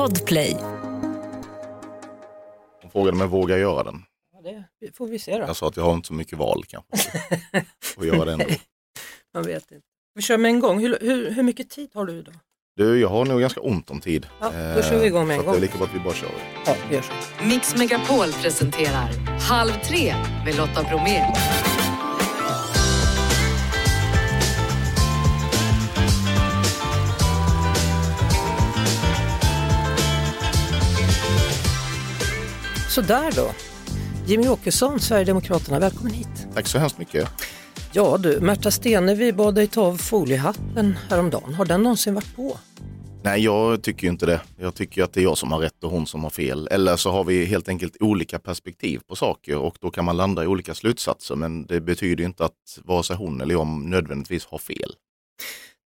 Podplay. Hon frågade mig, vågar jag göra den? Ja, det får vi se då. Jag sa att jag har inte så mycket val kanske. Och göra det ändå. Man vet inte. Vi kör med en gång. Hur, hur, hur mycket tid har du idag? Du, jag har nog ganska ont om tid. Ja, då kör vi igång med en så att gång. Det är lika bra att vi bara kör. Ja, vi gör så. Mix Megapol presenterar Halv tre med Lotta Bromé. Så där då. Jimmy Åkesson, Sverigedemokraterna, välkommen hit. Tack så hemskt mycket. Ja du, Märta Stenevi bad dig ta av foliehatten häromdagen. Har den någonsin varit på? Nej, jag tycker inte det. Jag tycker att det är jag som har rätt och hon som har fel. Eller så har vi helt enkelt olika perspektiv på saker och då kan man landa i olika slutsatser. Men det betyder inte att vare sig hon eller jag nödvändigtvis har fel.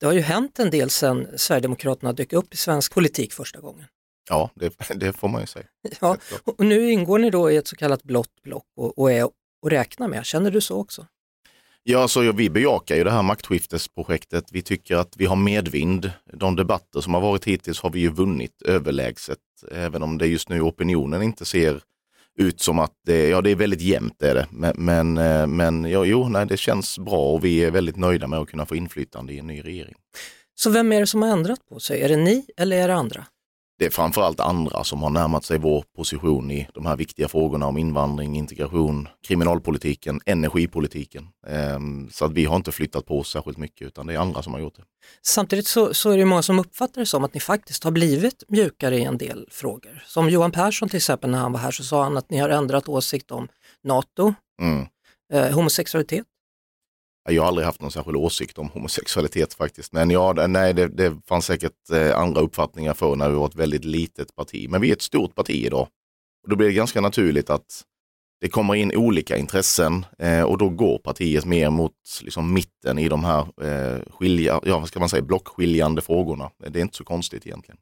Det har ju hänt en del sedan Sverigedemokraterna dök upp i svensk politik första gången. Ja, det, det får man ju säga. Ja, och nu ingår ni då i ett så kallat blått block och, och är att räkna med. Känner du så också? Ja, så vi bejakar ju det här maktskiftesprojektet. Vi tycker att vi har medvind. De debatter som har varit hittills har vi ju vunnit överlägset. Även om det just nu opinionen inte ser ut som att det, ja, det är väldigt jämnt. Är det. Men, men, eh, men ja, jo, nej, det känns bra och vi är väldigt nöjda med att kunna få inflytande i en ny regering. Så vem är det som har ändrat på sig? Är det ni eller är det andra? Det är framförallt andra som har närmat sig vår position i de här viktiga frågorna om invandring, integration, kriminalpolitiken, energipolitiken. Ehm, Så att vi har inte flyttat på oss särskilt mycket utan det är andra som har gjort det. Samtidigt så, så är det många som uppfattar det som att ni faktiskt har blivit mjukare i en del frågor. Som Johan Persson till exempel när han var här så sa han att ni har ändrat åsikt om NATO, Mm. eh, homosexualitet. Jag har aldrig haft någon särskild åsikt om homosexualitet faktiskt. Men ja, nej, det, det fanns säkert eh, andra uppfattningar för när vi var ett väldigt litet parti. Men vi är ett stort parti idag. Och då blir det ganska naturligt att det kommer in olika intressen eh, och då går partiet mer mot liksom, mitten i de här eh, skilja, ja, vad ska man säga, blockskiljande frågorna. Det är inte så konstigt egentligen.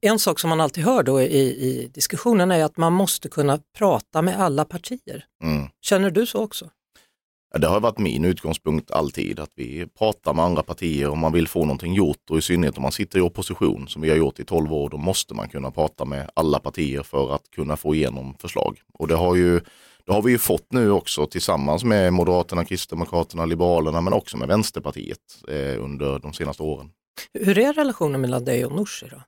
En sak som man alltid hör då i, i diskussionen är att man måste kunna prata med alla partier. Mm. Känner du så också? Ja, Det har varit min utgångspunkt alltid, att vi pratar med andra partier om man vill få någonting gjort och i synnerhet om man sitter i opposition som vi har gjort i 12 år, då måste man kunna prata med alla partier för att kunna få igenom förslag. Och det har, ju, det har vi ju fått nu också tillsammans med Moderaterna, Kristdemokraterna, Liberalerna men också med Vänsterpartiet eh, under de senaste åren. Hur är relationen mellan dig och Nooshi då?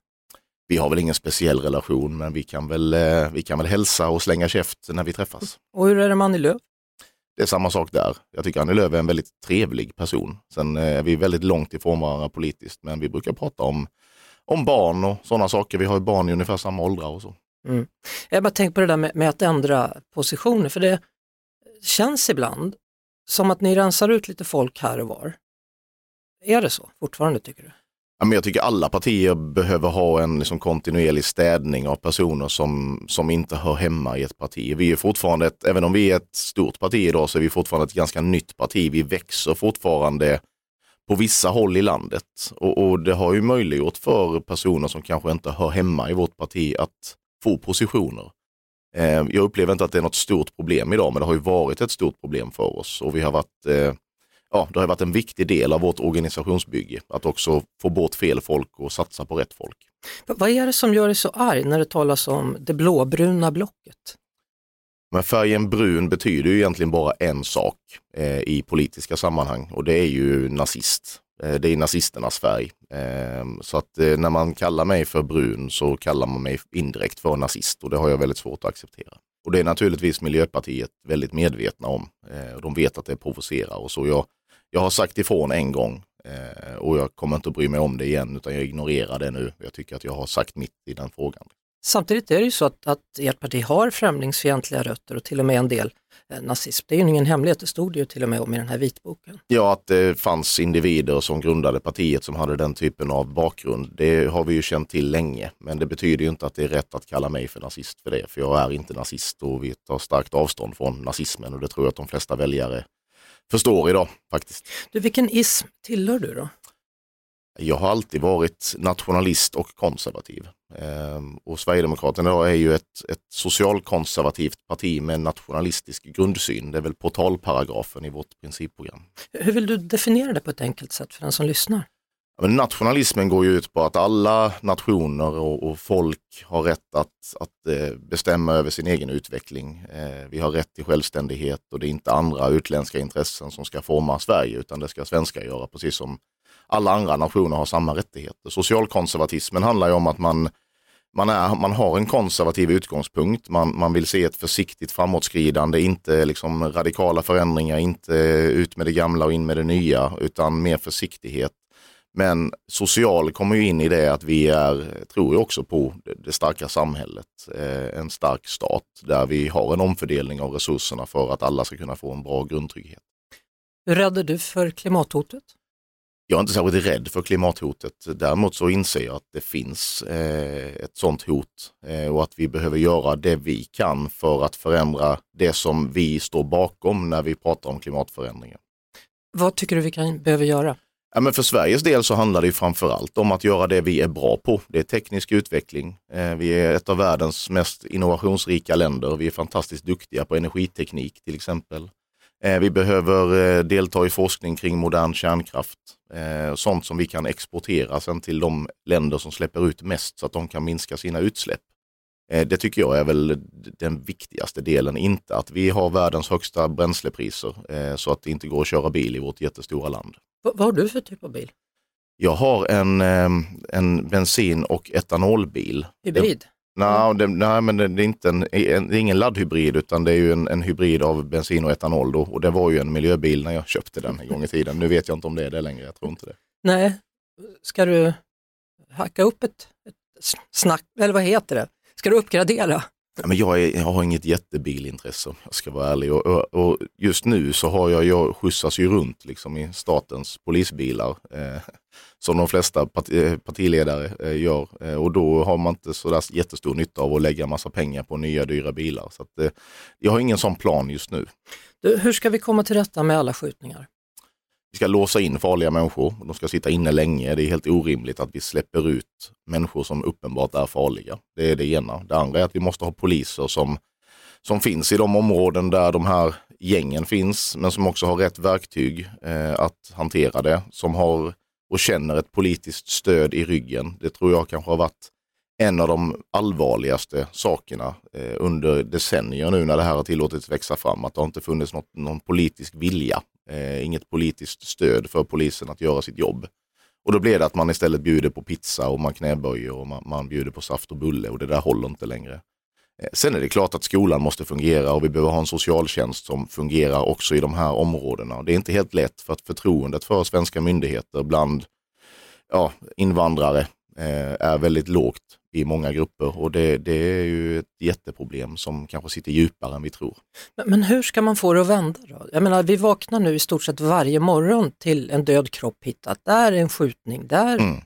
Vi har väl ingen speciell relation men vi kan väl, eh, vi kan väl hälsa och slänga käft när vi träffas. Och hur är det med Annie Lööf? Det är samma sak där. Jag tycker Annie Lööf är en väldigt trevlig person. Sen eh, är vi väldigt långt ifrån varandra politiskt, men vi brukar prata om, om barn och sådana saker. Vi har ju barn i ungefär samma åldrar och så. Mm. Jag bara tänker på det där med, med att ändra positioner, för det känns ibland som att ni rensar ut lite folk här och var. Är det så fortfarande tycker du? Ja, men jag tycker alla partier behöver ha en liksom, kontinuerlig städning av personer som, som inte hör hemma i ett parti. Vi är fortfarande, ett, även om vi är ett stort parti idag, så är vi fortfarande ett ganska nytt parti. Vi växer fortfarande på vissa håll i landet och, och det har ju möjliggjort för personer som kanske inte hör hemma i vårt parti att få positioner. Eh, jag upplever inte att det är något stort problem idag, men det har ju varit ett stort problem för oss och vi har varit eh, ja, det har varit en viktig del av vårt organisationsbygge, att också få bort fel folk och satsa på rätt folk. Vad är det som gör dig så arg när det talas om det blåbruna blocket? Men färgen brun betyder ju egentligen bara en sak eh, i politiska sammanhang och det är ju nazist. Eh, det är nazisternas färg. Eh, så att eh, när man kallar mig för brun så kallar man mig indirekt för nazist och det har jag väldigt svårt att acceptera. Och det är naturligtvis Miljöpartiet väldigt medvetna om. Eh, de vet att det provocerar och så. Jag, jag har sagt ifrån en gång eh, och jag kommer inte att bry mig om det igen utan jag ignorerar det nu. Jag tycker att jag har sagt mitt i den frågan. Samtidigt är det ju så att, att ert parti har främlingsfientliga rötter och till och med en del eh, nazism. Det är ju ingen hemlighet, det stod det ju till och med om i den här vitboken. Ja, att det fanns individer som grundade partiet som hade den typen av bakgrund. Det har vi ju känt till länge, men det betyder ju inte att det är rätt att kalla mig för nazist för det. För jag är inte nazist och vi tar starkt avstånd från nazismen och det tror jag att de flesta väljare förstår idag faktiskt. Du, vilken ism tillhör du då? Jag har alltid varit nationalist och konservativ. Ehm, och Sverigedemokraterna är ju ett, ett socialkonservativt parti med en nationalistisk grundsyn. Det är väl portalparagrafen i vårt principprogram. Hur vill du definiera det på ett enkelt sätt för den som lyssnar? Men nationalismen går ju ut på att alla nationer och, och folk har rätt att, att eh, bestämma över sin egen utveckling. Eh, vi har rätt till självständighet och det är inte andra utländska intressen som ska forma Sverige utan det ska svenskar göra precis som alla andra nationer har samma rättigheter. Socialkonservatismen handlar ju om att man, man, är, man har en konservativ utgångspunkt. Man, man vill se ett försiktigt framåtskridande, inte liksom radikala förändringar, inte ut med det gamla och in med det nya, utan mer försiktighet. Men social kommer ju in i det att vi är, tror jag också på det starka samhället. Eh, en stark stat där vi har en omfördelning av resurserna för att alla ska kunna få en bra grundtrygghet. Hur rädd är du för klimathotet? Jag är inte särskilt rädd för klimathotet. Däremot så inser jag att det finns eh, ett sådant hot eh, och att vi behöver göra det vi kan för att förändra det som vi står bakom när vi pratar om klimatförändringar. Vad tycker du vi kan, behöver göra? Ja, men för Sveriges del så handlar det framförallt om att göra det vi är bra på. Det är teknisk utveckling. Eh, vi är ett av världens mest innovationsrika länder. Vi är fantastiskt duktiga på energiteknik till exempel. Eh, vi behöver eh, delta i forskning kring modern kärnkraft. Sånt som vi kan exportera sen till de länder som släpper ut mest så att de kan minska sina utsläpp. Det tycker jag är väl den viktigaste delen, inte att vi har världens högsta bränslepriser så att det inte går att köra bil i vårt jättestora land. V vad har du för typ av bil? Jag har en, ehm, en bensin och etanolbil. Hybrid? Nej, det, nej, men det, är inte en, en, är ingen laddhybrid utan det är ju en, en, hybrid av bensin och etanol. Då. Och det var ju en miljöbil när jag köpte den en gång i tiden. Nu vet jag inte om det är det längre, jag tror inte det. Nej, ska du hacka upp ett, ett snack, eller vad heter det? Ska du uppgradera? men jag, är, jag har inget jättebilintresse, jag ska vara ärlig. Och, och, och, just nu så har jag, jag skjutsas ju runt liksom i statens polisbilar. Eh, som de flesta parti, eh, partiledare eh, gör. Eh, och då har man inte så där jättestor nytta av att lägga massa pengar på nya dyra bilar. Så att, eh, jag har ingen sån plan just nu. Du, hur ska vi komma till rätta med alla skjutningar? Vi ska låsa in farliga människor. De ska sitta inne länge. Det är helt orimligt att vi släpper ut människor som uppenbart är farliga. Det är det ena. Det andra är att vi måste ha poliser som, som finns i de områden där de här gängen finns, men som också har rätt verktyg eh, att hantera det. Som har och känner ett politiskt stöd i ryggen. Det tror jag kanske har varit en av de allvarligaste sakerna eh, under decennier nu när det här har tillåtits växa fram. Att det har inte funnits något, någon politisk vilja eh, inget politiskt stöd för polisen att göra sitt jobb. Och då blir det att man istället bjuder på pizza och man knäböjer och man, man bjuder på saft och bulle och det där håller inte längre. Eh, sen är det klart att skolan måste fungera och vi behöver ha en socialtjänst som fungerar också i de här områdena. Det är inte helt lätt för att förtroendet för svenska myndigheter bland ja, invandrare eh, är väldigt lågt i många grupper och det, det, är ju ett jätteproblem som kanske sitter djupare än vi tror. Men, men, hur ska man få det att vända då? Jag menar, vi vaknar nu i stort sett varje morgon till en död kropp hittat. Där är en skjutning, där. Mm.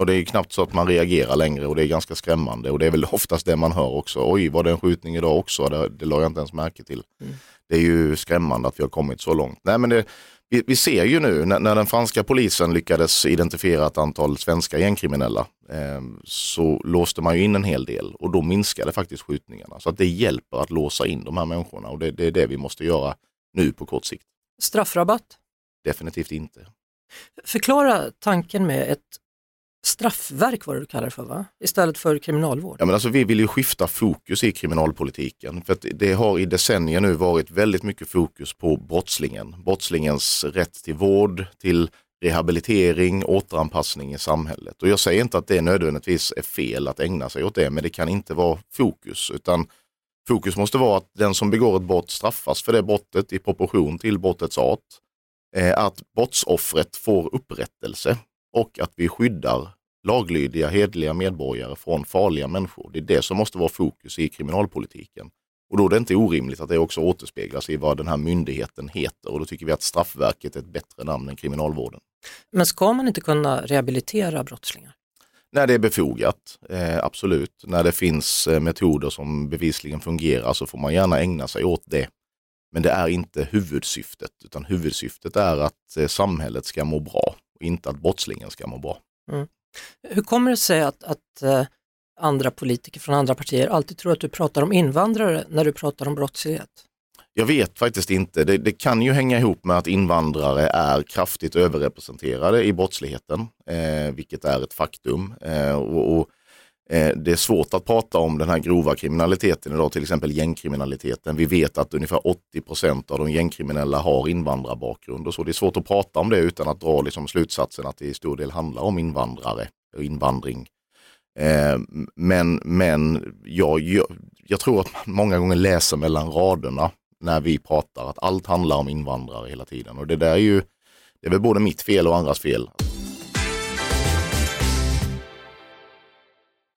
Och det är knappt så att man reagerar längre och det är ganska skrämmande och det är väl oftast det man hör också. Oj, var det en skjutning idag också? Det, det la jag inte ens märke till. Mm. Det är ju skrämmande att vi har kommit så långt. Nej, men det, vi, vi, ser ju nu när, när, den franska polisen lyckades identifiera ett antal svenska gängkriminella eh, så låste man ju in en hel del och då minskade faktiskt skjutningarna. Så att det hjälper att låsa in de här människorna och det, det är det vi måste göra nu på kort sikt. Straffrabatt? Definitivt inte. Förklara tanken med ett straffverk var det du kallade det för va? Istället för kriminalvård. Ja, men alltså, vi vill ju skifta fokus i kriminalpolitiken. För det har i decennier nu varit väldigt mycket fokus på brottslingen. Brottslingens rätt till vård, till rehabilitering, återanpassning i samhället. Och jag säger inte att det nödvändigtvis är fel att ägna sig åt det, men det kan inte vara fokus. utan Fokus måste vara att den som begår ett brott straffas för det brottet i proportion till brottets art. Eh, att brottsoffret får upprättelse och att vi skyddar laglydiga, hedliga medborgare från farliga människor. Det är det som måste vara fokus i kriminalpolitiken. Och då är det inte orimligt att det också återspeglas i vad den här myndigheten heter och då tycker vi att Straffverket är ett bättre namn än Kriminalvården. Men ska man inte kunna rehabilitera brottslingar? När det är befogat, eh, absolut. När det finns eh, metoder som bevisligen fungerar så får man gärna ägna sig åt det. Men det är inte huvudsyftet, utan huvudsyftet är att eh, samhället ska må bra och inte att brottslingen ska må bra. Mm. Hur kommer det sig att, att uh, andra politiker från andra partier alltid tror att du pratar om invandrare när du pratar om brottslighet? Jag vet faktiskt inte. Det, det, kan ju hänga ihop med att invandrare är kraftigt överrepresenterade i brottsligheten, eh, vilket är ett faktum. Eh, och, och eh, Eh, det är svårt att prata om den här grova kriminaliteten idag, till exempel gängkriminaliteten. Vi vet att ungefär 80 procent av de gängkriminella har invandrarbakgrund och så. Det är svårt att prata om det utan att dra liksom slutsatsen att det i stor del handlar om invandrare och invandring. Eh, men men jag, jag, jag tror att man många gånger läser mellan raderna när vi pratar att allt handlar om invandrare hela tiden. Och det där är ju, det är väl både mitt fel och andras fel.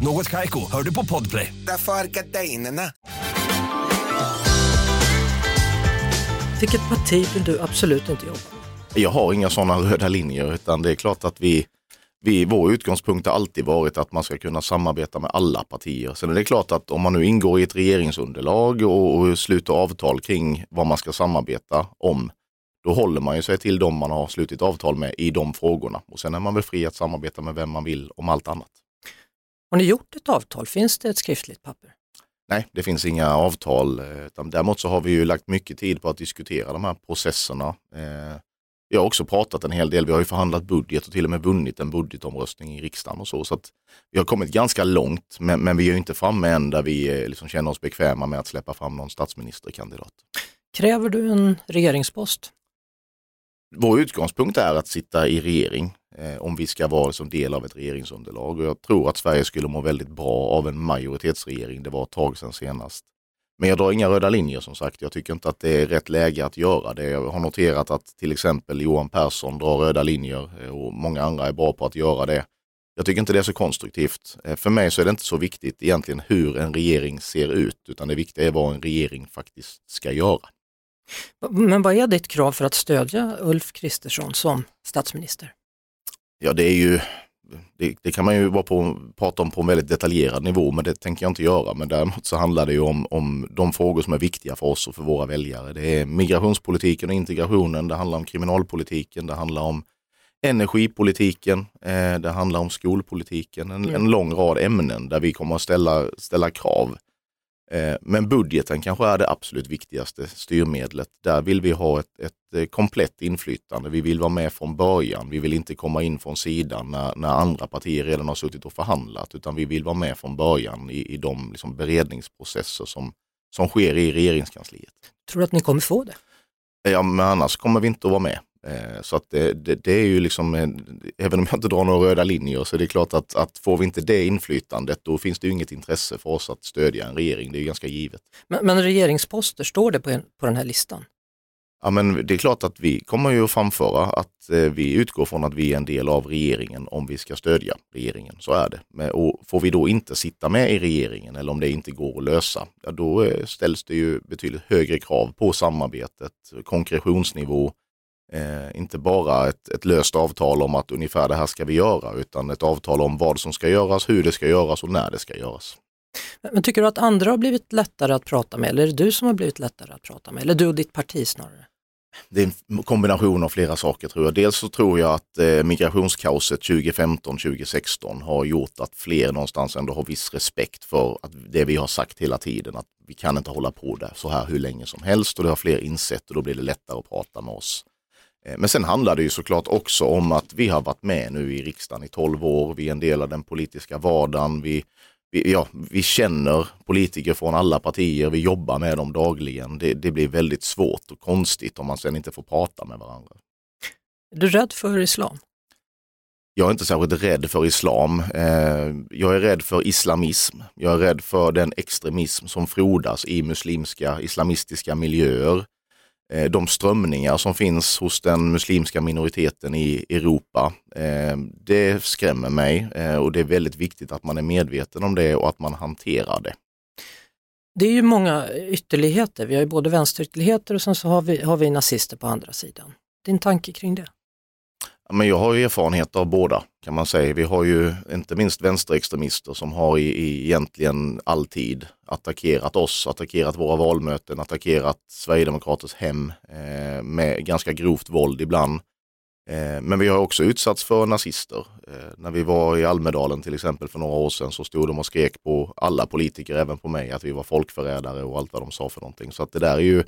Något Kaiko, hör du på Podplay. Därför är gardinerna. Vilket parti vill du absolut inte jobba med? Jag har inga sådana röda linjer utan det är klart att vi, vi, vår utgångspunkt har alltid varit att man ska kunna samarbeta med alla partier. Sen är det klart att om man nu ingår i ett regeringsunderlag och, och sluter avtal kring vad man ska samarbeta om, då håller man ju sig till de man har slutit avtal med i de frågorna. Och sen är man väl fri att samarbeta med vem man vill om allt annat. Har ni gjort ett avtal? Finns det ett skriftligt papper? Nej, det finns inga avtal. eh, Utan däremot så har vi ju lagt mycket tid på att diskutera de här processerna. Eh, Vi har också pratat en hel del. Vi har ju förhandlat budget och till och med vunnit en budgetomröstning i riksdagen och så. Så vi har kommit ganska långt, men, men vi är inte framme än där vi eh, liksom känner oss bekväma med att släppa fram någon statsministerkandidat. Kräver du en regeringspost? Vår utgångspunkt är att sitta i regering Eh, om vi ska vara som del av ett regeringsunderlag. Och jag tror att Sverige skulle må väldigt bra av en majoritetsregering. Det var ett tag sedan senast. Men jag drar inga röda linjer som sagt. Jag tycker inte att det är rätt läge att göra det. Jag har noterat att till exempel Johan Persson drar röda linjer eh, och många andra är bra på att göra det. Jag tycker inte det är så konstruktivt. Eh, för mig så är det inte så viktigt egentligen hur en regering ser ut, utan det viktiga är vad en regering faktiskt ska göra. Men vad är ditt krav för att stödja Ulf Kristersson som statsminister? Ja, det är ju, det, det kan man ju vara på, prata om på en väldigt detaljerad nivå, men det tänker jag inte göra. Men däremot så handlar det ju om, om de frågor som är viktiga för oss och för våra väljare. Det är migrationspolitiken och integrationen, det handlar om kriminalpolitiken, det handlar om energipolitiken, eh, det handlar om skolpolitiken, en, en lång rad ämnen där vi kommer att ställa, ställa krav. Eh, men budgeten kanske är det absolut viktigaste styrmedlet. Där vill vi ha ett, ett eh, komplett inflytande. Vi vill vara med från början. Vi vill inte komma in från sidan när, när andra partier redan har suttit och förhandlat, utan vi vill vara med från början i, i de liksom beredningsprocesser som, som sker i regeringskansliet. Tror du att ni kommer få det? Ja, men annars kommer vi inte att vara med. Eh, Så att det, det, det är ju liksom, även om jag inte drar några röda linjer, så är det klart att, att får vi inte det inflytandet, då finns det ju inget intresse för oss att stödja en regering. Det är ju ganska givet. Men, men regeringsposter, står det på, en, på den här listan? Ja, men det är klart att vi kommer ju att framföra att eh, vi utgår från att vi är en del av regeringen om vi ska stödja regeringen. Så är det. Men, och får vi då inte sitta med i regeringen eller om det inte går att lösa, ja, då eh, ställs det ju betydligt högre krav på samarbetet, konkretionsnivå, Eh, inte bara ett, ett löst avtal om att ungefär det här ska vi göra, utan ett avtal om vad som ska göras, hur det ska göras och när det ska göras. Men, tycker du att andra har blivit lättare att prata med eller är det du som har blivit lättare att prata med? Eller du och ditt parti snarare? Det är en kombination av flera saker tror jag. Dels så tror jag att eh, migrationskaoset 2015-2016 har gjort att fler någonstans ändå har viss respekt för att det vi har sagt hela tiden, att vi kan inte hålla på där så här hur länge som helst och det har fler insett och då blir det lättare att prata med oss. Eh, Men sen handlar det ju såklart också om att vi har varit med nu i riksdagen i 12 år. Vi är en del av den politiska vardagen. Vi, vi, ja, vi känner politiker från alla partier. Vi jobbar med dem dagligen. Det, det blir väldigt svårt och konstigt om man sen inte får prata med varandra. Är du rädd för islam? Jag är inte särskilt rädd för islam. Eh, Jag är rädd för islamism. Jag är rädd för den extremism som frodas i muslimska, islamistiska miljöer. Eh, de strömningar som finns hos den muslimska minoriteten i Europa. Eh, det skrämmer mig eh, och det är väldigt viktigt att man är medveten om det och att man hanterar det. Det är ju många ytterligheter. Vi har ju både vänsterytterligheter och sen så har vi, har vi nazister på andra sidan. din tanke kring det? Ja, Men jag har ju erfarenhet av båda kan man säga. Vi har ju inte minst vänsterextremister som har i, i egentligen alltid attackerat oss, attackerat våra valmöten, attackerat Sverigedemokraters hem eh, med ganska grovt våld ibland. Eh, men vi har också utsatts för nazister. Eh, när vi var i Almedalen till exempel för några år sedan så stod de och skrek på alla politiker, även på mig, att vi var folkförrädare och allt vad de sa för någonting. Så att det där är ju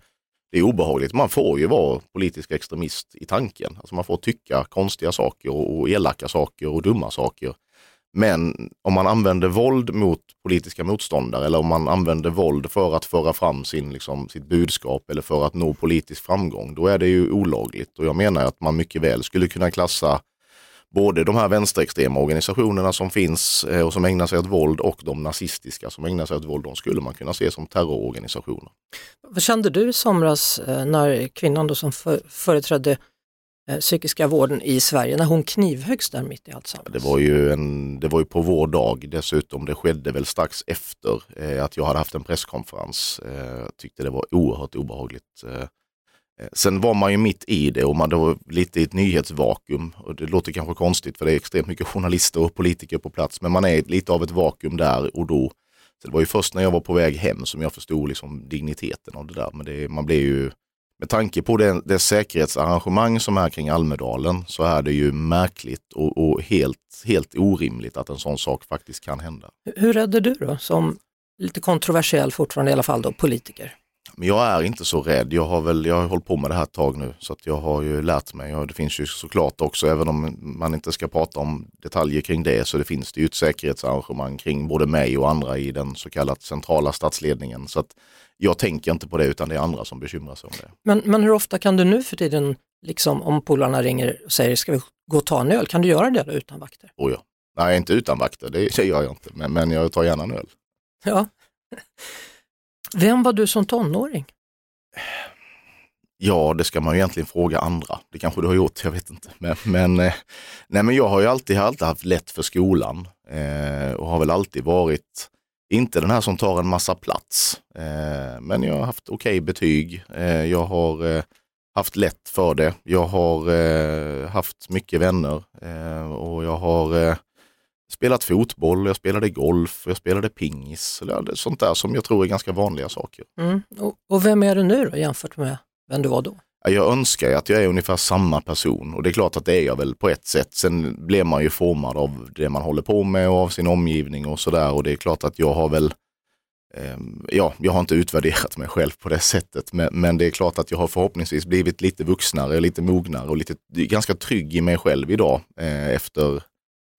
det är obehagligt. Man får ju vara politisk extremist i tanken. Alltså man får tycka konstiga saker och elaka saker och dumma saker. Men om man använder våld mot politiska motståndare eller om man använder våld för att föra fram sin, liksom, sitt budskap eller för att nå politisk framgång, då är det ju olagligt. Och jag menar att man mycket väl skulle kunna klassa både de här vänsterextrema organisationerna som finns eh, och som ägnar sig åt våld och de nazistiska som ägnar sig åt våld, de skulle man kunna se som terrororganisationer. Vad kände du i somras eh, när kvinnan då som för, företrädde eh, psykiska vården i Sverige, när hon knivhöggs där mitt i alltsammans? Det var ju, en, det var ju på vår dag dessutom. Det skedde väl strax efter eh, att jag hade haft en presskonferens. Eh, tyckte det var oerhört obehagligt. Eh, sen var man ju mitt i det och man var lite i ett nyhetsvakuum. Och det låter kanske konstigt för det är extremt mycket journalister och politiker på plats. Men man är lite av ett vakuum där och då. Så det var ju först när jag var på väg hem som jag förstod liksom digniteten av det där. Men det, man blir ju med tanke på det, det säkerhetsarrangemang som är kring Almedalen så är det ju märkligt och, och, helt, helt orimligt att en sån sak faktiskt kan hända. Hur räddade du då, som lite kontroversiell fortfarande i alla fall då, politiker? Men jag är inte så rädd. Jag har väl jag har hållit på med det här ett tag nu så att jag har ju lärt mig. Och det finns ju såklart också, även om man inte ska prata om detaljer kring det, så det finns det ju ett säkerhetsarrangemang kring både mig och andra i den så kallade centrala statsledningen. Så att jag tänker inte på det utan det är andra som bekymrar sig om det. Men, men hur ofta kan du nu för tiden, liksom om polarna ringer och säger ska vi gå och ta en öl, kan du göra det utan vakter? Oh ja. Nej, inte utan vakter, det, det gör jag inte, men, men jag tar gärna en öl. Ja. Vem var du som tonåring? Ja, det ska man ju egentligen fråga andra. Det kanske du har gjort, jag vet inte. Men, men, eh, nej, men jag har ju alltid, har alltid haft lätt för skolan eh, och har väl alltid varit, inte den här som tar en massa plats, eh, men jag har haft okej okay betyg. Eh, jag har eh, haft lätt för det. Jag har eh, haft mycket vänner eh, och jag har eh, spelat fotboll, jag spelade golf, jag spelade pingis. Eller sånt där som jag tror är ganska vanliga saker. Mm. Och, och, vem är du nu då jämfört med vem du var då? Jag önskar ju att jag är ungefär samma person och det är klart att det är jag väl på ett sätt. Sen blir man ju formad av det man håller på med och av sin omgivning och sådär och det är klart att jag har väl eh, Ja, jag har inte utvärderat mig själv på det sättet, men, men, det är klart att jag har förhoppningsvis blivit lite vuxnare, lite mognare och lite ganska trygg i mig själv idag eh, efter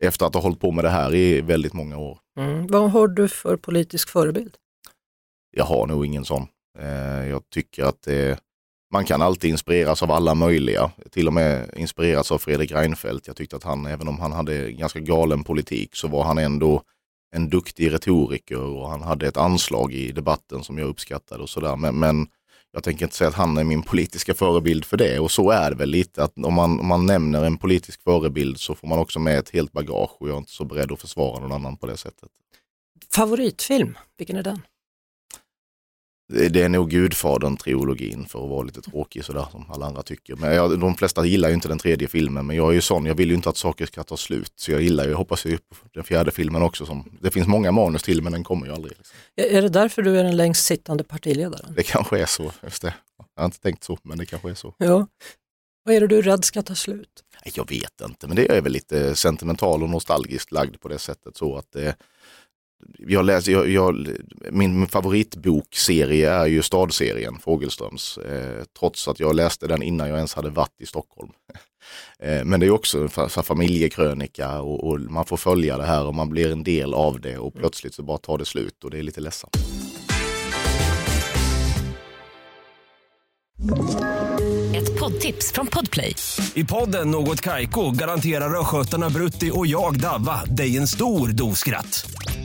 efter att ha hållit på med det här i väldigt många år. Mm. Vad har du för politisk förebild? Jag har nog ingen sån. Eh, jag tycker att man kan alltid inspireras av alla möjliga, till och med inspireras av Fredrik Reinfeldt. Jag tyckte att han, även om han hade ganska galen politik, så var han ändå en duktig retoriker och han hade ett anslag i debatten som jag uppskattade och sådär. Men, men jag tänker inte säga att han är min politiska förebild för det och så är det väl lite att om man, om man nämner en politisk förebild så får man också med ett helt bagage och jag är inte så beredd att försvara någon annan på det sättet. Favoritfilm, vilken är den? Det är nog Gudfadern-trilogin för att vara lite tråkig sådär som alla andra tycker. Men jag, de flesta gillar ju inte den tredje filmen men jag är ju sån, jag vill ju inte att saker ska ta slut. Så jag gillar ju, jag hoppas ju på den fjärde filmen också. Som, det finns många manus till men den kommer ju aldrig. Liksom. Är det därför du är den längst sittande partiledaren? Det kanske är så, just det. Jag har inte tänkt så men det kanske är så. Ja. Vad är det du är rädd ska ta slut? Jag vet inte men det är väl lite sentimental och nostalgiskt lagd på det sättet så att det jag läser, jag, jag, min favoritbokserie är ju Stadserien, Fågelströms, eh, trots att jag läste den innan jag ens hade varit i Stockholm. eh, men det är också en familjekrönika och, och, man får följa det här och man blir en del av det och plötsligt så bara tar det slut och det är lite ledsamt. Ett poddtips från Podplay. I podden Något Kaiko garanterar östgötarna Brutti och jag, Davva, dig en stor dos skratt.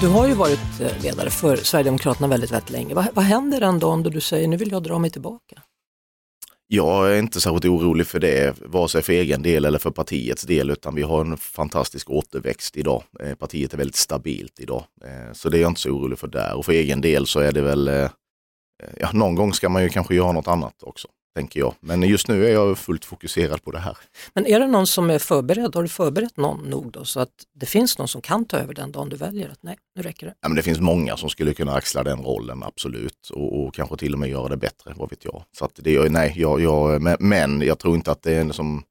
Du har ju varit eh, ledare för Sverigedemokraterna väldigt, väldigt länge. Vad, vad händer den dagen då du säger nu vill jag dra mig tillbaka? Jag är inte särskilt orolig för det, vare sig för egen del eller för partiets del, utan vi har en fantastisk återväxt idag. Eh, partiet är väldigt stabilt idag, eh, så det är jag inte så orolig för där. Och för egen del så är det väl, ja, någon gång ska man ju kanske göra något annat också, tänker jag. Men just nu är jag fullt fokuserad på det här. Men är det någon som är förberedd? Har du förberett någon nog då så att det finns någon som kan ta över den dagen du väljer att nej, nu räcker det? Ja, men det finns många som skulle kunna axla den rollen, absolut. Och, och kanske till och med göra det bättre, vad vet jag. Så det, nej, jag, jag, men- men jag tror inte att det är en som,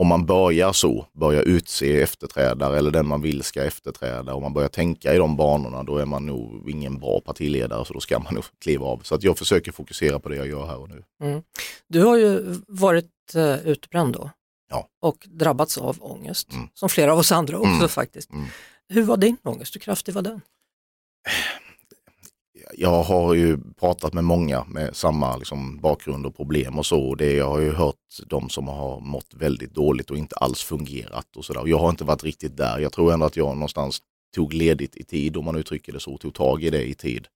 om man börjar så, börjar utse efterträdare eller den man vill ska efterträda, och man börjar tänka i de banorna, då är man nog ingen bra partiledare, så då ska man nog kliva av. Så att jag försöker fokusera på det jag gör här och nu. Du har ju varit uh, utbränd då Ja. och drabbats av ångest, Mm. som flera av oss andra också Mm. faktiskt. Mm. Hur var din ångest? Hur kraftig var den? jag har ju pratat med många med samma liksom, bakgrund och problem och så. Och det, jag har ju hört de som har mått väldigt dåligt och inte alls fungerat och sådär. Jag har inte varit riktigt där. Jag tror ändå att jag någonstans tog ledigt i tid, om man uttrycker det så, tog tag i det i tid.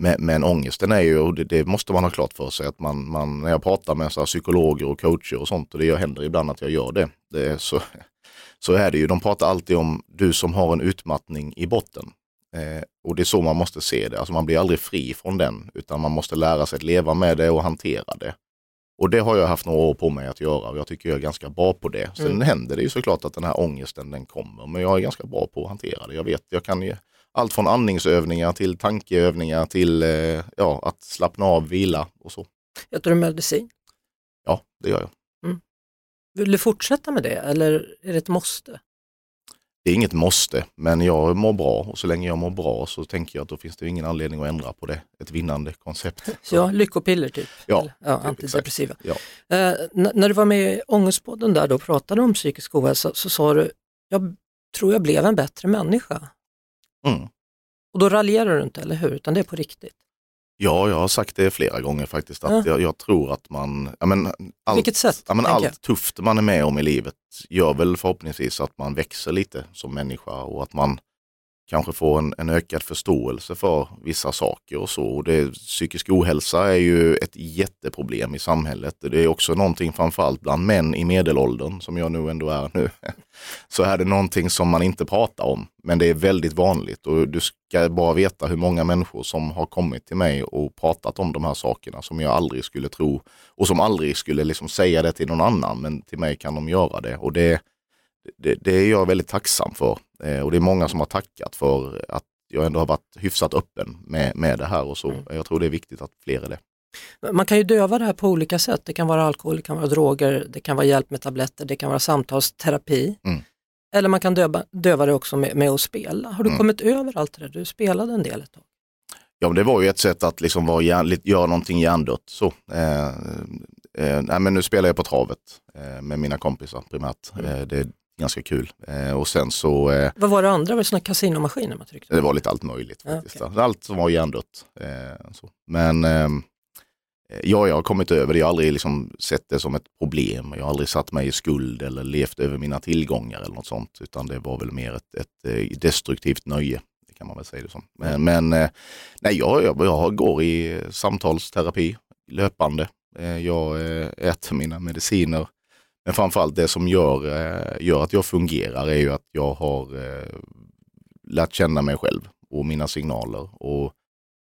Men, men ångesten är ju, och det, det måste man ha klart för sig, att man, man när jag pratar med så här, psykologer och coacher och sånt, och det händer ibland att jag gör det, det är så, så är det ju. De pratar alltid om du som har en utmattning i botten. Eh, och det är så man måste se det. Alltså man blir aldrig fri från den, utan man måste lära sig att leva med det och hantera det. Och det har jag haft några år på mig att göra och jag tycker jag är ganska bra på det. Sen Mm. händer det ju såklart att den här ångesten den kommer, men jag är ganska bra på att hantera det. Jag vet, jag kan ju allt från andningsövningar till tankeövningar till eh, ja, att slappna av, vila och så. Äter du medicin? Ja, det gör jag. Vill du fortsätta med det eller är det ett måste? Det är inget måste, men jag mår bra och så länge jag mår bra så tänker jag att då finns det ingen anledning att ändra på det. Ett vinnande koncept. Så ja, lyckopiller typ? Ja, ja antidepressiva. Ja. Eh, när du var med i Ångestpodden där då och pratade om psykisk ohälsa så sa du, jag tror jag blev en bättre människa. Mm. Och då raljerar du inte, eller hur? Utan det är på riktigt. Ja, jag har sagt det flera gånger faktiskt. Att Ja. jag, jag tror att man, ja, men, allt, Vilket sätt? ja, men allt tufft man är med om i livet gör väl förhoppningsvis att man växer lite som människa och att man kanske får en, en ökad förståelse för vissa saker och så. Och det, psykisk ohälsa är ju ett jätteproblem i samhället. Det är också någonting framförallt bland män i medelåldern, som jag nu ändå är nu. Så är det någonting som man inte pratar om, men det är väldigt vanligt. Och du ska bara veta hur många människor som har kommit till mig och pratat om de här sakerna som jag aldrig skulle tro och som aldrig skulle liksom säga det till någon annan, men till mig kan de göra det. Och det, det, det är jag väldigt tacksam för. Eh, och det är många som har tackat för att jag ändå har varit hyfsat öppen med, med det här och så. Mm. Jag tror det är viktigt att fler är det. Man kan ju döva det här på olika sätt. Det kan vara alkohol, det kan vara droger, det kan vara hjälp med tabletter, det kan vara samtalsterapi. Mm. Eller man kan döva, döva det också med, med att spela. Har du Mm. kommit över allt det där? Du spelade en del ett tag. Ja, men det var ju ett sätt att liksom vara hjärn, göra någonting hjärndött. Så, eh, eh, nej, men nu spelar jag på travet eh, med mina kompisar primärt. Mm. Eh, det ganska kul. Eh, och sen så, eh, Vad var det andra? Var det sådana kasinomaskiner man tryckte? det var lite allt möjligt Ja, faktiskt. Allt som var hjärndött. Eh, så. Men ehm, eh, ja, jag har kommit över det. Jag har aldrig liksom sett det som ett problem. Jag har aldrig satt mig i skuld eller levt över mina tillgångar eller något sånt. Utan det var väl mer ett, ett eh, destruktivt nöje. Det kan man väl säga det som. Men, men eh, nej, jag, jag, jag går i samtalsterapi löpande. Eh, Jag eh, äter mina mediciner. Men framförallt det som gör, eh, gör att jag fungerar är ju att jag har eh, lärt känna mig själv och mina signaler. Och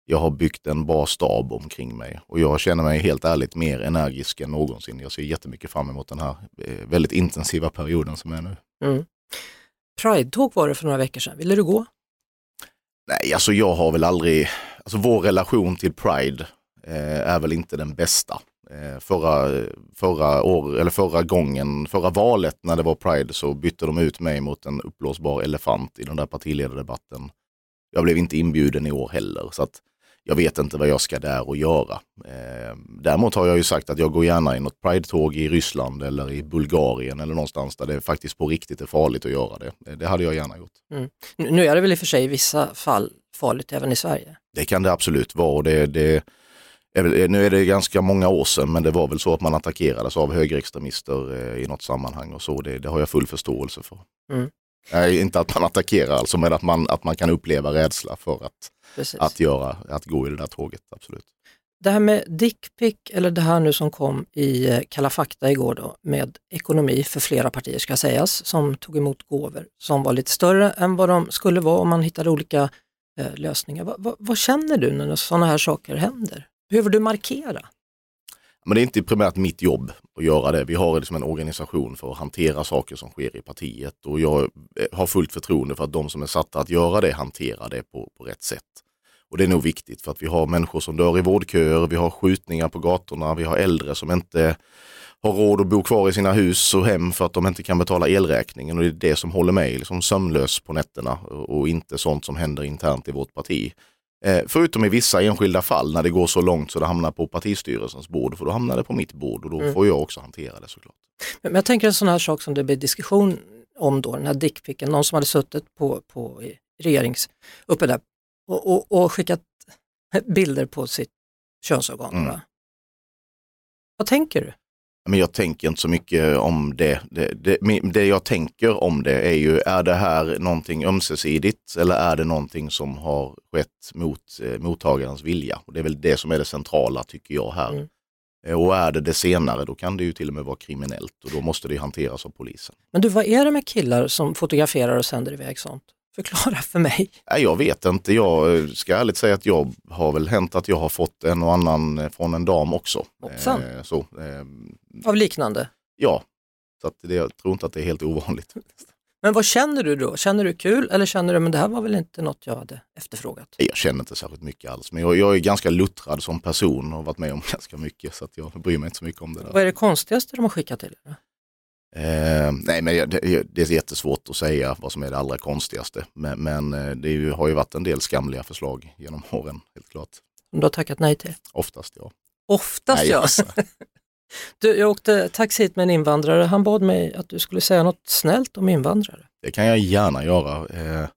jag har byggt en bra stab omkring mig och jag känner mig helt ärligt mer energisk än någonsin. Jag ser jättemycket fram emot den här eh, väldigt intensiva perioden som är nu. Mm. Pride-tåg var det för några veckor sedan. Ville du gå? Nej, alltså jag har väl aldrig, alltså vår relation till Pride eh, är väl inte den bästa. Eh, förra, förra, år, eller förra gången, förra valet när det var Pride så bytte de ut mig mot en uppblåsbar elefant i den där partiledardebatten. Jag blev inte inbjuden i år heller så att jag vet inte vad jag ska där och göra. Eh, däremot har jag ju sagt att jag går gärna i något Pride-tåg i Ryssland eller i Bulgarien eller någonstans där det faktiskt på riktigt är farligt att göra det. Eh, Det hade jag gärna gjort. Nu nu är det väl i och för sig i vissa fall farligt även i Sverige. Det kan det absolut vara. Och det, det nu är det ganska många år sedan men det var väl så att man attackerades av högerextremister eh, i något sammanhang och så. Det, det har jag full förståelse för. Nej, inte att man attackerar alltså, men att man, att man kan uppleva rädsla för att, Precis. att, göra, att gå i det där tåget. Absolut. Det här med dickpic, eller det här nu som kom i eh, Kalla fakta igår då, med ekonomi för flera partier ska sägas, som tog emot gåvor som var lite större än vad de skulle vara om man hittade olika eh, lösningar. Va, va, vad känner du när sådana här saker händer? Behöver du markera? Men det är inte primärt mitt jobb att göra det. Vi har liksom en organisation för att hantera saker som sker i partiet och jag eh, har fullt förtroende för att de som är satta att göra det hanterar det på, på rätt sätt. Och det är nog viktigt för att vi har människor som dör i vårdköer, vi har skjutningar på gatorna, vi har äldre som inte har råd att bo kvar i sina hus och hem för att de inte kan betala elräkningen och det är det som håller mig liksom sömnlös på nätterna och inte sånt som händer internt i vårt parti. Eh, förutom i vissa enskilda fall när det går så långt så det hamnar på partistyrelsens bord, för då hamnar det på mitt bord och då får jag också hantera det såklart. Men jag tänker en sån här sak som det blir diskussion om då, den här dickpicken, någon som hade suttit på, på regerings, uppe där och, och, och skickat bilder på sitt könsorgan. Mm. va? Vad tänker du? Men jag tänker inte så mycket om det. Det, det. det jag tänker om det är ju, är det här någonting ömsesidigt eller är det någonting som har skett mot eh, mottagarens vilja? Och det är väl det som är det centrala tycker jag här. Mm. Eh, Och är det det senare då kan det ju till och med vara kriminellt och då måste det hanteras av polisen. Men du, vad är det med killar som fotograferar och sänder iväg sånt? Förklara för mig. Nej, jag vet inte. Jag eh, ska ärligt säga att jag har väl hänt att jag har fått en och annan eh, från en dam också. Hoppsan. Eh, så, eh, Av liknande. ja, så att det, jag tror inte att det är helt ovanligt. Men vad känner du då? Känner du kul eller känner du men det här var väl inte något jag hade efterfrågat? Jag känner inte särskilt mycket alls, men jag, jag är ganska luttrad som person och har varit med om ganska mycket så att jag bryr mig inte så mycket om det där. Vad är det konstigaste de har skickat till er? Eh, nej, men det, det är jättesvårt att säga vad som är det allra konstigaste, men, men eh, det ju, har ju varit en del skamliga förslag genom åren, helt klart. Som du har tackat nej till? Oftast ja. Oftast Nej, ja. Du, jag åkte taxi hit med en invandrare. Han bad mig att du skulle säga något snällt om invandrare. Det kan jag gärna göra. Eh,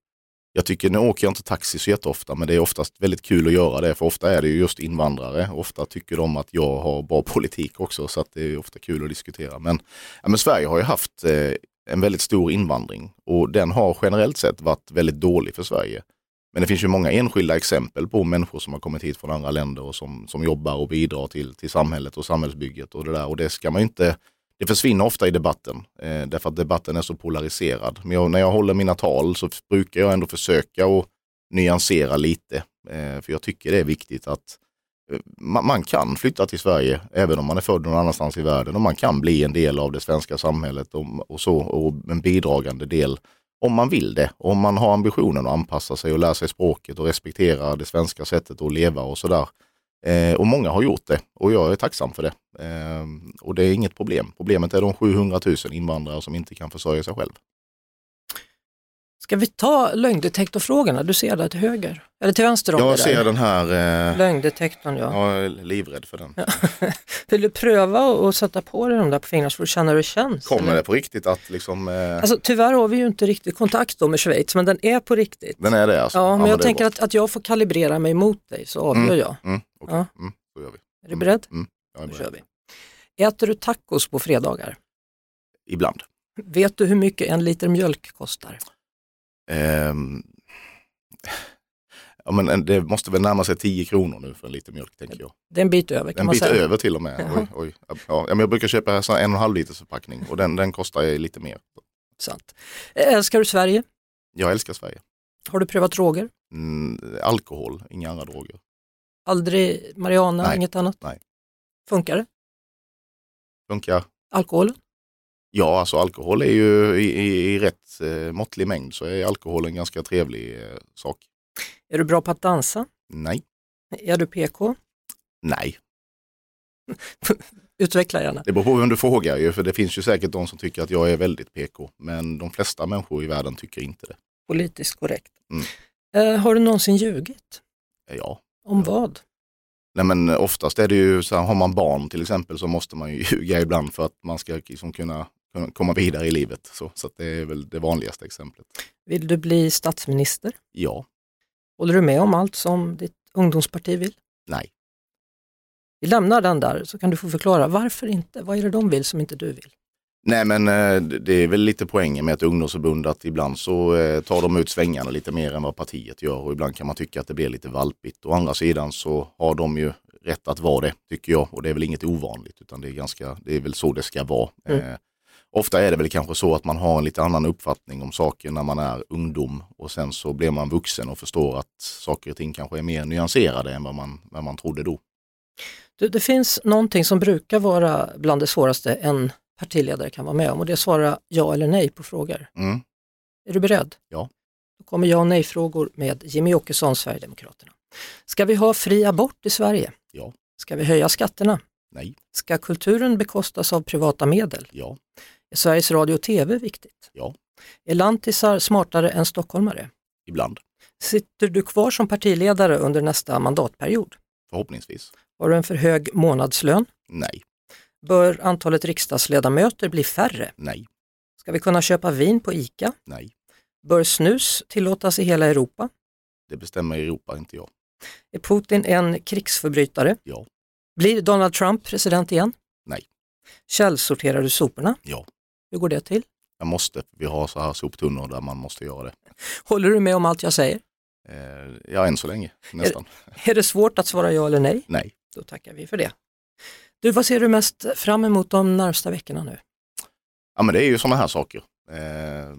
jag tycker, nu åker jag inte taxi så jätteofta, men det är oftast väldigt kul att göra det, för ofta är det ju just invandrare. Ofta tycker de att jag har bra politik också, så att det är ofta kul att diskutera. Men, ja, men Sverige har ju haft eh, en väldigt stor invandring och den har generellt sett varit väldigt dålig för Sverige. Men det finns ju många enskilda exempel på människor som har kommit hit från andra länder och som, som jobbar och bidrar till, till samhället och samhällsbygget och det där. Och det ska man ju inte det försvinner ofta i debatten, eh, därför att debatten är så polariserad. Men jag, när jag håller mina tal så brukar jag ändå försöka att nyansera lite. Eh, för jag tycker det är viktigt att eh, man, man kan flytta till Sverige även om man är född någon annanstans i världen och man kan bli en del av det svenska samhället och, och så och en bidragande del om man vill det. Om man har ambitionen att anpassa sig och lära sig språket och respektera det svenska sättet att leva och sådär. Eh, och många har gjort det och jag är tacksam för det. Eh, och det är inget problem. Problemet är de 700 000 invandrare som inte kan försörja sig själv. Ska vi ta lögndetektorfrågorna? Du ser där till höger, eller till vänster om Jag ser där. den här, eh, Lögndetektorn ja. jag är livrädd för den. Vill du pröva att sätta på dig de där på fingrarna så får du känna hur det känns? Kommer eller? det på riktigt att liksom, eh, Alltså, tyvärr har vi ju inte riktigt kontakt då med Schweiz, men den är på riktigt. den är det alltså? Ja, men det jag tänker att, att jag får kalibrera mig mot dig så avgör Mm. jag. Mm, okej. Ja. mm, så gör vi. Är du beredd? Mm, jag är beredd. kör vi. Äter du tacos på fredagar? Ibland. Vet du hur mycket en liter mjölk kostar? Ehm, ja, men en- det måste väl närma sig 10 kronor nu för en liter mjölk tänker jag. Det är en bit över kan En man bit säga. över till och med. Jaha. Oj, oj. Ja, men jag brukar köpa en och en halv liters förpackning och den, den kostar lite mer. Sant. Älskar du Sverige? Jag älskar Sverige. Har du prövat droger? Mm, alkohol, inga andra droger. Aldrig Mariana, Nej. inget annat? Nej. Funkar det? Funkar. Alkoholen? Ja, alltså alkohol är ju i, i, i rätt eh, måttlig mängd så är alkohol en ganska trevlig eh, sak. Är du bra på att dansa? Nej, Är du PK? nej. Utveckla gärna. Det beror på vem du frågar ju, för det finns ju säkert de som tycker att jag är väldigt PK. Men de flesta människor i världen tycker inte det. Politiskt korrekt. Mm. Eh, har du någonsin ljugit? Eh, Ja. Om Ja. vad? Nej men oftast är det ju så här, har man barn till exempel så måste man ju ljuga ibland för att man ska liksom kunna, kunna komma vidare i livet. Så, så det är väl det vanligaste exemplet. Vill du bli statsminister? Ja, Håller du med om allt som ditt ungdomsparti vill? nej. Vi lämnar den där så kan du få förklara varför inte? Vad är det de vill som inte du vill? Nej men eh, det är väl lite poängen med ett ungdomsförbund att ibland så eh, tar de ut svängarna lite mer än vad partiet gör och ibland kan man tycka att det blir lite valpigt. Å andra sidan så har de ju rätt att vara det tycker jag och det är väl inget ovanligt utan det är, ganska, det är väl så det ska vara. Mm. Ofta är det väl kanske så att man har en lite annan uppfattning om saker när man är ungdom och sen så blir man vuxen och förstår att saker och ting kanske är mer nyanserade än vad man, vad man trodde då. Du, det finns någonting som brukar vara bland det svåraste en partiledare kan vara med om och det är att svara ja eller nej på frågor. Mm. Är du beredd? Ja. Då kommer ja och nej-frågor med Jimmy Åkesson, Sverigedemokraterna. Ska vi ha fri abort i Sverige? Ja. Ska vi höja skatterna? Nej, Ska kulturen bekostas av privata medel? ja, Är Sveriges Radio och TV viktigt? Ja. Är lantisar smartare än stockholmare? ibland, Sitter du kvar som partiledare under nästa mandatperiod? förhoppningsvis. Har du en för hög månadslön? Nej, Bör antalet riksdagsledamöter bli färre? nej, Ska vi kunna köpa vin på ICA? nej. Bör snus tillåtas i hela Europa? Det bestämmer Europa, inte jag. Är Putin en krigsförbrytare? Ja. Blir Donald Trump president igen? Nej. Källsorterar du soporna? Ja. Hur går det till? Jag måste, vi har så här soptunnor där man måste göra det. Håller du med om allt jag säger? Eh, ja, än så länge, nästan. Är det svårt att svara ja eller nej? Nej. Då tackar vi för det. Du, vad ser du mest fram emot de närmsta veckorna nu? Ja, men det är ju sådana här saker. Eh,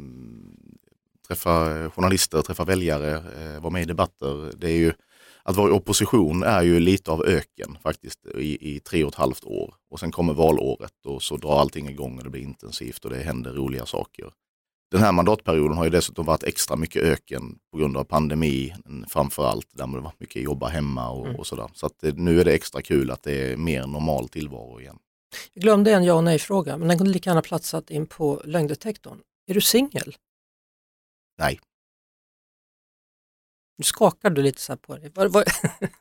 träffa journalister, träffa väljare, eh, vara med i debatter. Det är ju, att vara i opposition är ju lite av öken faktiskt i, i tre och ett halvt år. Och sen kommer valåret och så drar allting igång och det blir intensivt och det händer roliga saker. Den här mandatperioden har ju dessutom varit extra mycket öken på grund av pandemi framför allt. Där det var mycket jobba hemma och, och sådär. Så att det, nu är det extra kul att det är mer normal tillvaro igen. Jag glömde en ja och nej-fråga, men den kunde lika gärna platsat in på lögndetektorn. Är du singel? Nej. Nu skakar du lite så här på dig. Var, var...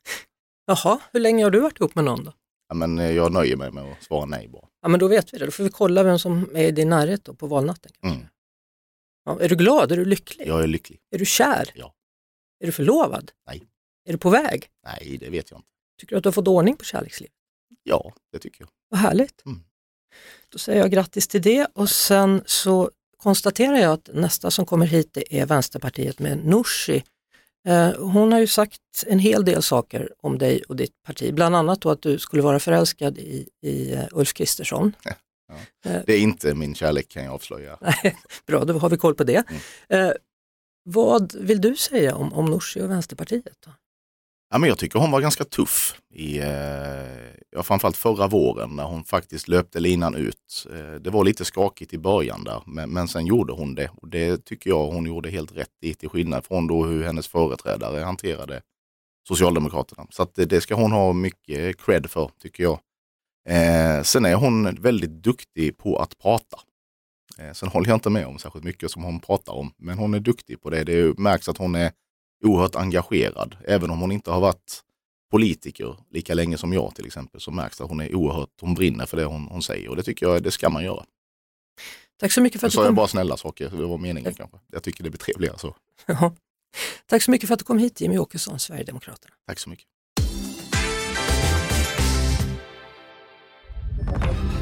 Jaha, hur länge har du varit ihop med någon då? Ja, men eh, jag nöjer mig med att svara nej bara. Ja, men då vet vi det. Då får vi kolla vem som är i din närhet då, på valnatten. Mm. Ja, är du glad? Är du lycklig? Jag är lycklig. Är du kär? Ja. Är du förlovad? Nej. Är du på väg? Nej, det vet jag inte. Tycker du att du har fått ordning på kärlekslivet? Ja, det tycker jag. Vad härligt. Mm. Då säger jag grattis till det och sen så konstaterar jag att nästa som kommer hit det är Vänsterpartiet med Nooshi. Eh, hon har ju sagt en hel del saker om dig och ditt parti, bland annat då att du skulle vara förälskad i, i eh, Ulf Kristersson. Det är inte min kärlek kan jag avslöja. Bra, då har vi koll på det. Mm. Eh, vad vill du säga om, om Nooshi och Vänsterpartiet? Då? Ja, men jag tycker hon var ganska tuff i, eh, ja, framförallt förra våren när hon faktiskt löpte linan ut. Eh, det var lite skakigt i början där, men, men sen gjorde hon det och det tycker jag hon gjorde helt rätt i till skillnad från då hur hennes företrädare hanterade Socialdemokraterna. Så att det, det ska hon ha mycket cred för tycker jag. Eh, sen är hon väldigt duktig på att prata. Eh, sen håller jag inte med om särskilt mycket som hon pratar om, men hon är duktig på det. Det märks att hon är oerhört engagerad. Även om hon inte har varit politiker lika länge som jag till exempel, så märks det att hon är oerhört, hon brinner för det hon, hon säger och det tycker jag, det ska man göra. Tack så mycket för Nu att du sa jag kom. bara snälla saker, det var meningen kanske. Jag tycker det blir trevligare så. Ja. Tack så mycket för att du kom hit Jimmy Åkesson, Sverigedemokraterna. Tack så mycket.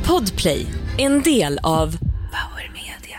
Podplay, en del av Power Media.